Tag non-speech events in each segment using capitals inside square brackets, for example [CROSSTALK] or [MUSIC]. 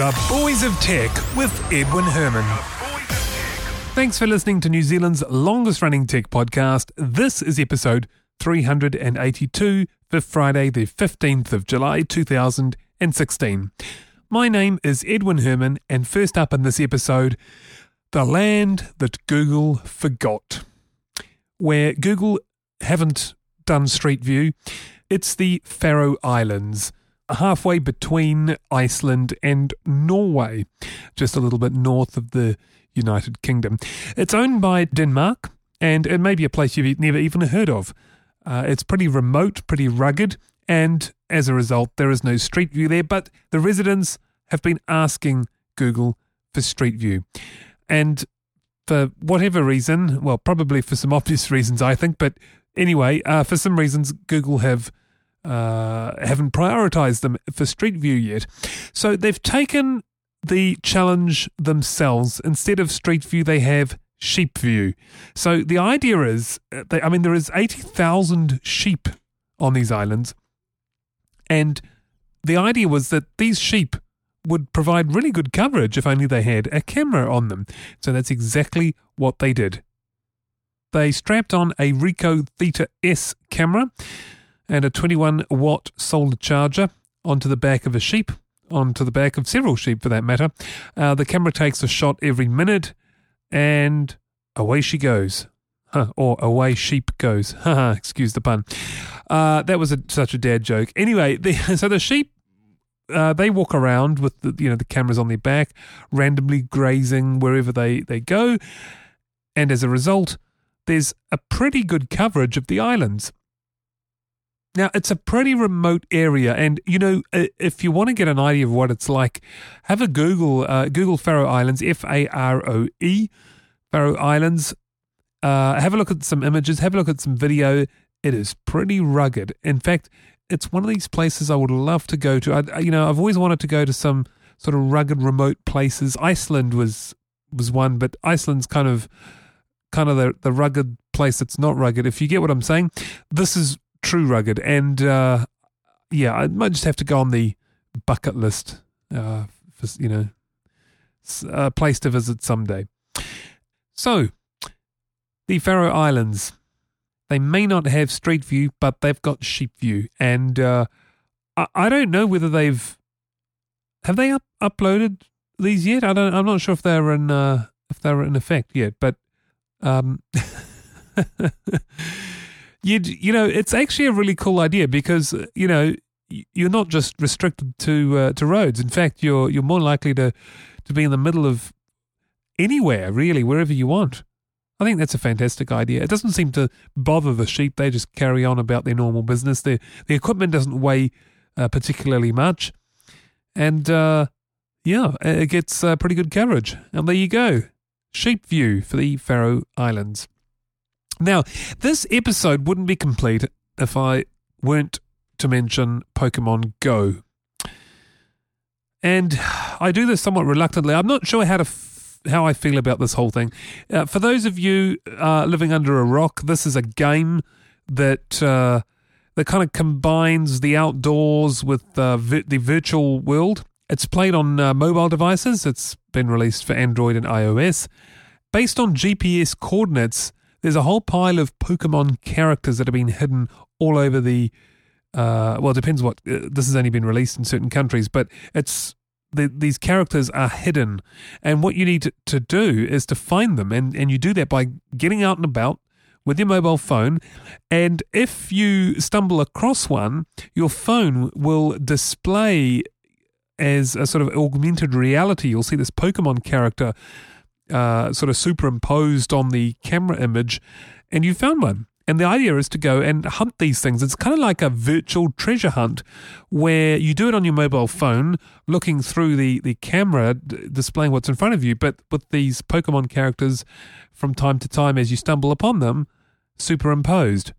The Boys of Tech with Edwin Herman. Thanks for listening to New Zealand's longest running tech podcast. This is episode 382 for Friday, the 15th of July 2016. My name is Edwin Herman, and first up in this episode, the land that Google forgot. Where Google haven't done Street View, it's the Faroe Islands halfway between Iceland and Norway, just a little bit north of the United Kingdom. It's owned by Denmark, and it may be a place you've never even heard of. Uh, it's pretty remote, pretty rugged, and as a result, there is no Street View there, but the residents have been asking Google for Street View. And for whatever reason, well, probably for some [LAUGHS] obvious reasons, I think, but anyway, uh, for some reasons, Google have uh, haven't prioritized them for Street View yet. So they've taken the challenge themselves. Instead of Street View, they have Sheep View. So the idea is, uh, they, I mean, there is 80,000 sheep on these islands. And the idea was that these sheep would provide really good coverage if only they had a camera on them. So that's exactly what they did. They strapped on a Ricoh Theta S camera and a 21 watt solar charger onto the back of a sheep, onto the back of several sheep for that matter. Uh, the camera takes a shot every minute and away she goes. Huh, or away sheep goes. [LAUGHS] Excuse the pun. Uh, that was a, such a dad joke. Anyway, the, [LAUGHS] so the sheep uh, they walk around with the you know the cameras on their back, randomly grazing wherever they they go, and as a result, there's a pretty good coverage of the islands. Now, it's a pretty remote area, and you know, if you want to get an idea of what it's like, have a Google uh, Google Faroe Islands, F A R O E, Faroe Islands. Uh, have a look at some images, have a look at some video. It is pretty rugged. In fact, it's one of these places I would love to go to. I, you know, I've always wanted to go to some sort of rugged, remote places. Iceland was was one, but Iceland's kind of kind of the the rugged place that's not rugged. If you get what I'm saying, this is true rugged. And uh, yeah, I might just have to go on the bucket list uh, for, you know, a place to visit someday. So, the Faroe Islands. They may not have Street View, but they've got Sheep View. And uh, I, I don't know whether they've. Have they up, uploaded these yet? I don't. I'm not sure if they're in uh, if they're in effect yet. But um, [LAUGHS] you you know it's actually a really cool idea because you know you're not just restricted to uh, to roads. In fact, you're you're more likely to to be in the middle of anywhere really, wherever you want. I think that's a fantastic idea. It doesn't seem to bother the sheep; they just carry on about their normal business. The the equipment doesn't weigh uh, particularly much, and uh, yeah, it gets uh, pretty good coverage. And there you go, sheep view for the Faroe Islands. Now, this episode wouldn't be complete if I weren't to mention Pokemon Go. And I do this somewhat reluctantly. I'm not sure how to f- how I feel about this whole thing. Uh, for those of you uh, living under a rock, this is a game that uh, that kind of combines the outdoors with vi- the virtual world. It's played on uh, mobile devices. It's been released for Android and iOS. Based on GPS coordinates, there's a whole pile of Pokemon characters that have been hidden all over the. Uh, well, it depends what. Uh, this has only been released in certain countries, but it's the, these characters are hidden, and what you need to, to do is to find them, and and you do that by getting out and about with your mobile phone. And if you stumble across one, your phone will display as a sort of augmented reality. You'll see this Pokemon character uh, sort of superimposed on the camera image, and you found one. And the idea is to go and hunt these things. It's kind of like a virtual treasure hunt where you do it on your mobile phone, looking through the, the camera, d- displaying what's in front of you, but with these Pokemon characters from time to time as you stumble upon them, superimposed.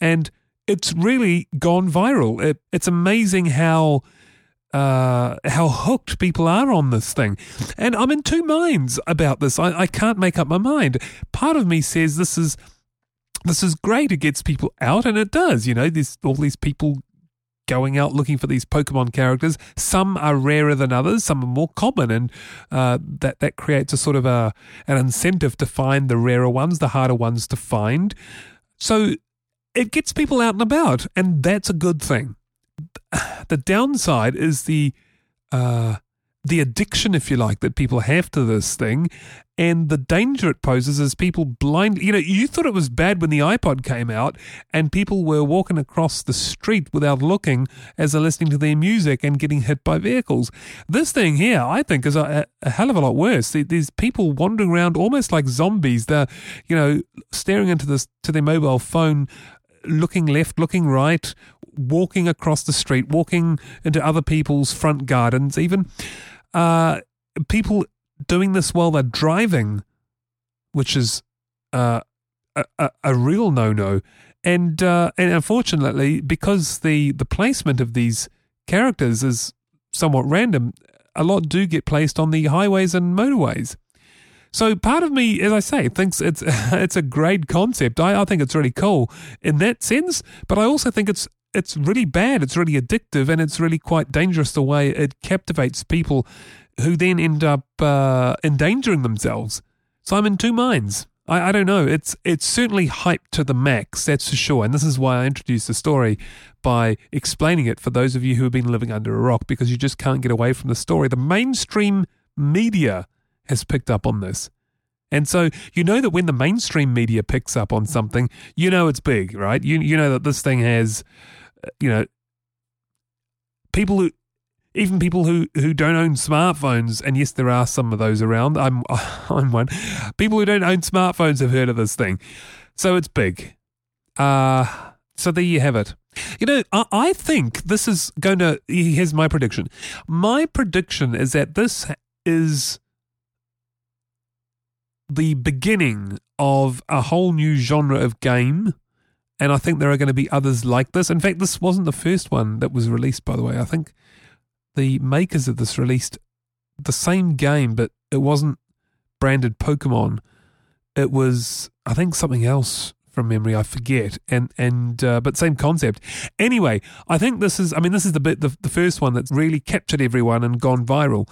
And it's really gone viral. It, it's amazing how uh, how hooked people are on this thing. And I'm in two minds about this. I, I can't make up my mind. Part of me says this is this is great. It gets people out, and it does. You know, there's all these people going out looking for these Pokemon characters. Some are rarer than others, some are more common, and uh, that, that creates a sort of a, an incentive to find the rarer ones, the harder ones to find. So it gets people out and about, and that's a good thing. The downside is the uh, the addiction, if you like, that people have to this thing, and the danger it poses is people blind. You know, you thought it was bad when the iPod came out, and people were walking across the street without looking as they're listening to their music and getting hit by vehicles. This thing here, I think, is a, a hell of a lot worse. There's people wandering around almost like zombies. They're, you know, staring into this to their mobile phone looking left, looking right, walking across the street, walking into other people's front gardens, even. Uh, people doing this while they're driving, which is uh, a, a, a, real no no. And uh, and unfortunately, because the, the placement of these characters is somewhat random, a lot do get placed on the highways and motorways. So part of me, as I say, thinks it's [LAUGHS] it's a great concept. I, I think it's really cool in that sense, but I also think it's it's really bad. It's really addictive, and it's really quite dangerous the way it captivates people, who then end up uh, endangering themselves. So I'm in two minds. I, I don't know. It's it's certainly hyped to the max, that's for sure. And this is why I introduced the story by explaining it for those of you who have been living under a rock because you just can't get away from the story. The mainstream media has picked up on this. And so you know that when the mainstream media picks up on something, you know it's big, right? You you know that this thing has, uh, you know, people who, even people who who don't own smartphones, and yes, there are some of those around. I'm [LAUGHS] I'm one. People who don't own smartphones have heard of this thing, so it's big. Uh so there you have it. You know, I, I think this is going to. Here's my prediction. My prediction is that this is the beginning of a whole new genre of game. And I think there are going to be others like this. In fact, this wasn't the first one that was released, by the way. I think the makers of this released the same game, but it wasn't branded Pokemon. It was, I think, something else from memory. I forget. And and uh, but same concept. Anyway, I think this is. I mean, this is the bit the, the first one that's really captured everyone and gone viral.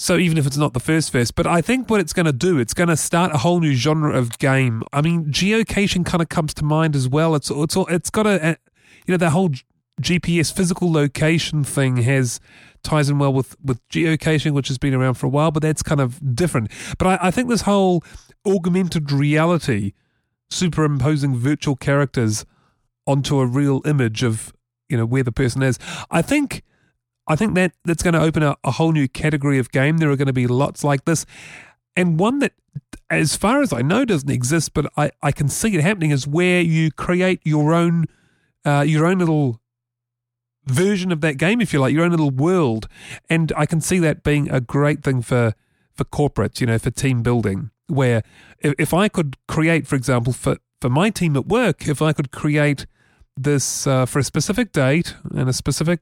So even if it's not the first first, but I think what it's going to do, it's going to start a whole new genre of game. I mean, geocaching kind of comes to mind as well. It's it's it's got a, you know, that whole GPS physical location thing has ties in well with with geocaching, which has been around for a while, but that's kind of different. But I, I think this whole augmented reality, superimposing virtual characters onto a real image of you know where the person is, I think I think that that's going to open a, a whole new category of game. There are going to be lots like this. And one that, as far as I know, doesn't exist, but I, I can see it happening is where you create your own uh, your own little version of that game, if you like, your own little world. And I can see that being a great thing for for corporates, you know, for team building. Where if, if I could create, for example, for for my team at work, if I could create this uh, for a specific date and a specific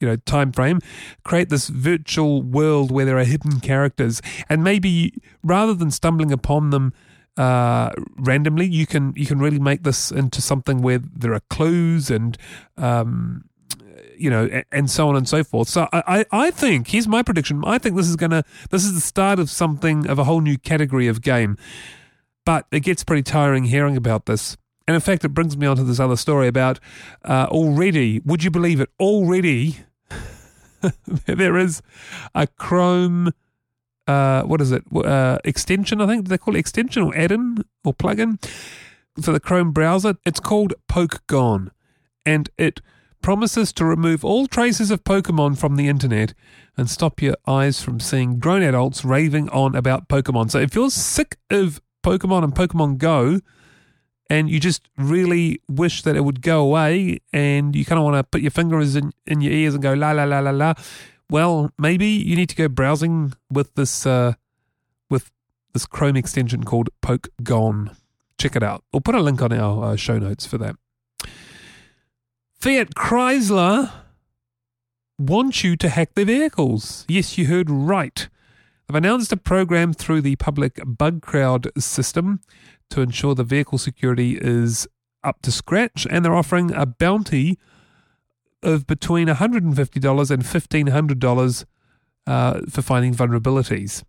you know time frame create this virtual world where there are hidden characters. And maybe rather than stumbling upon them uh, randomly you can you can really make this into something where there are clues and um, you know and so on and so forth. So I, I think here's my prediction I think this is gonna this is the start of something of a whole new category of game. But it gets pretty tiring hearing about this. And in fact, it brings me on to this other story about uh, already, would you believe it, already [LAUGHS] there is a Chrome. Uh, what is it? Uh, extension, I think. Do they call it extension or add-in or plugin for the Chrome browser? It's called PokeGone, and it promises to remove all traces of Pokemon from the internet and stop your eyes from seeing grown adults raving on about Pokemon. So if you're sick of Pokemon and Pokemon Go, and you just really wish that it would go away and you kind of want to put your fingers in, in your ears and go la la la la la. Well maybe you need to go browsing with this uh, with this chrome extension called poke gone. Check it out. We'll put a link on our uh, show notes for that. Fiat chrysler want you to hack their vehicles. Yes you heard right. They've announced a program through the public Bugcrowd system to ensure the vehicle security is up to scratch, and they're offering a bounty of between $150 and $1,500 uh, for finding vulnerabilities.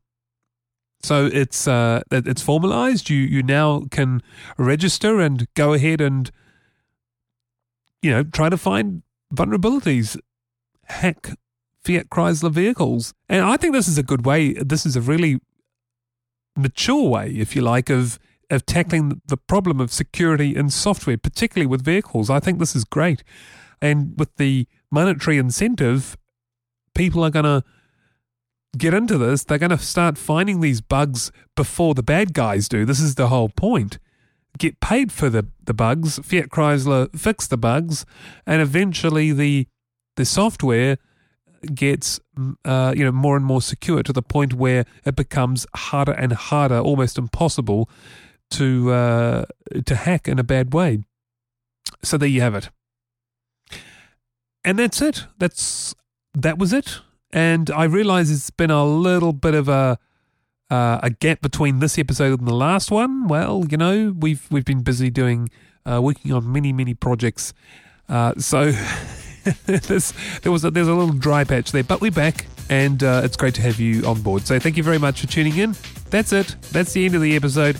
So it's uh, it's formalized. You you now can register and go ahead and you know try to find vulnerabilities, hack Fiat Chrysler vehicles, and I think this is a good way. This is a really mature way, if you like, of of tackling the problem of security in software, particularly with vehicles. I think this is great, and with the monetary incentive, people are going to get into this, they're going to start finding these bugs before the bad guys do. This is the whole point. Get paid for the, the bugs. Fiat Chrysler fix the bugs, and eventually the the software gets uh, you know more and more secure to the point where it becomes harder and harder, almost impossible to uh, to hack in a bad way. So there you have it. And that's it. That's that was it and I realize it's been a little bit of a uh, a gap between this episode and the last one. Well, you know, we've we've been busy doing uh, working on many many projects, uh, so [LAUGHS] there was a, there's a little dry patch there, but we're back, and uh, it's great to have you on board. So thank you very much for tuning in. That's it. That's the end of the episode.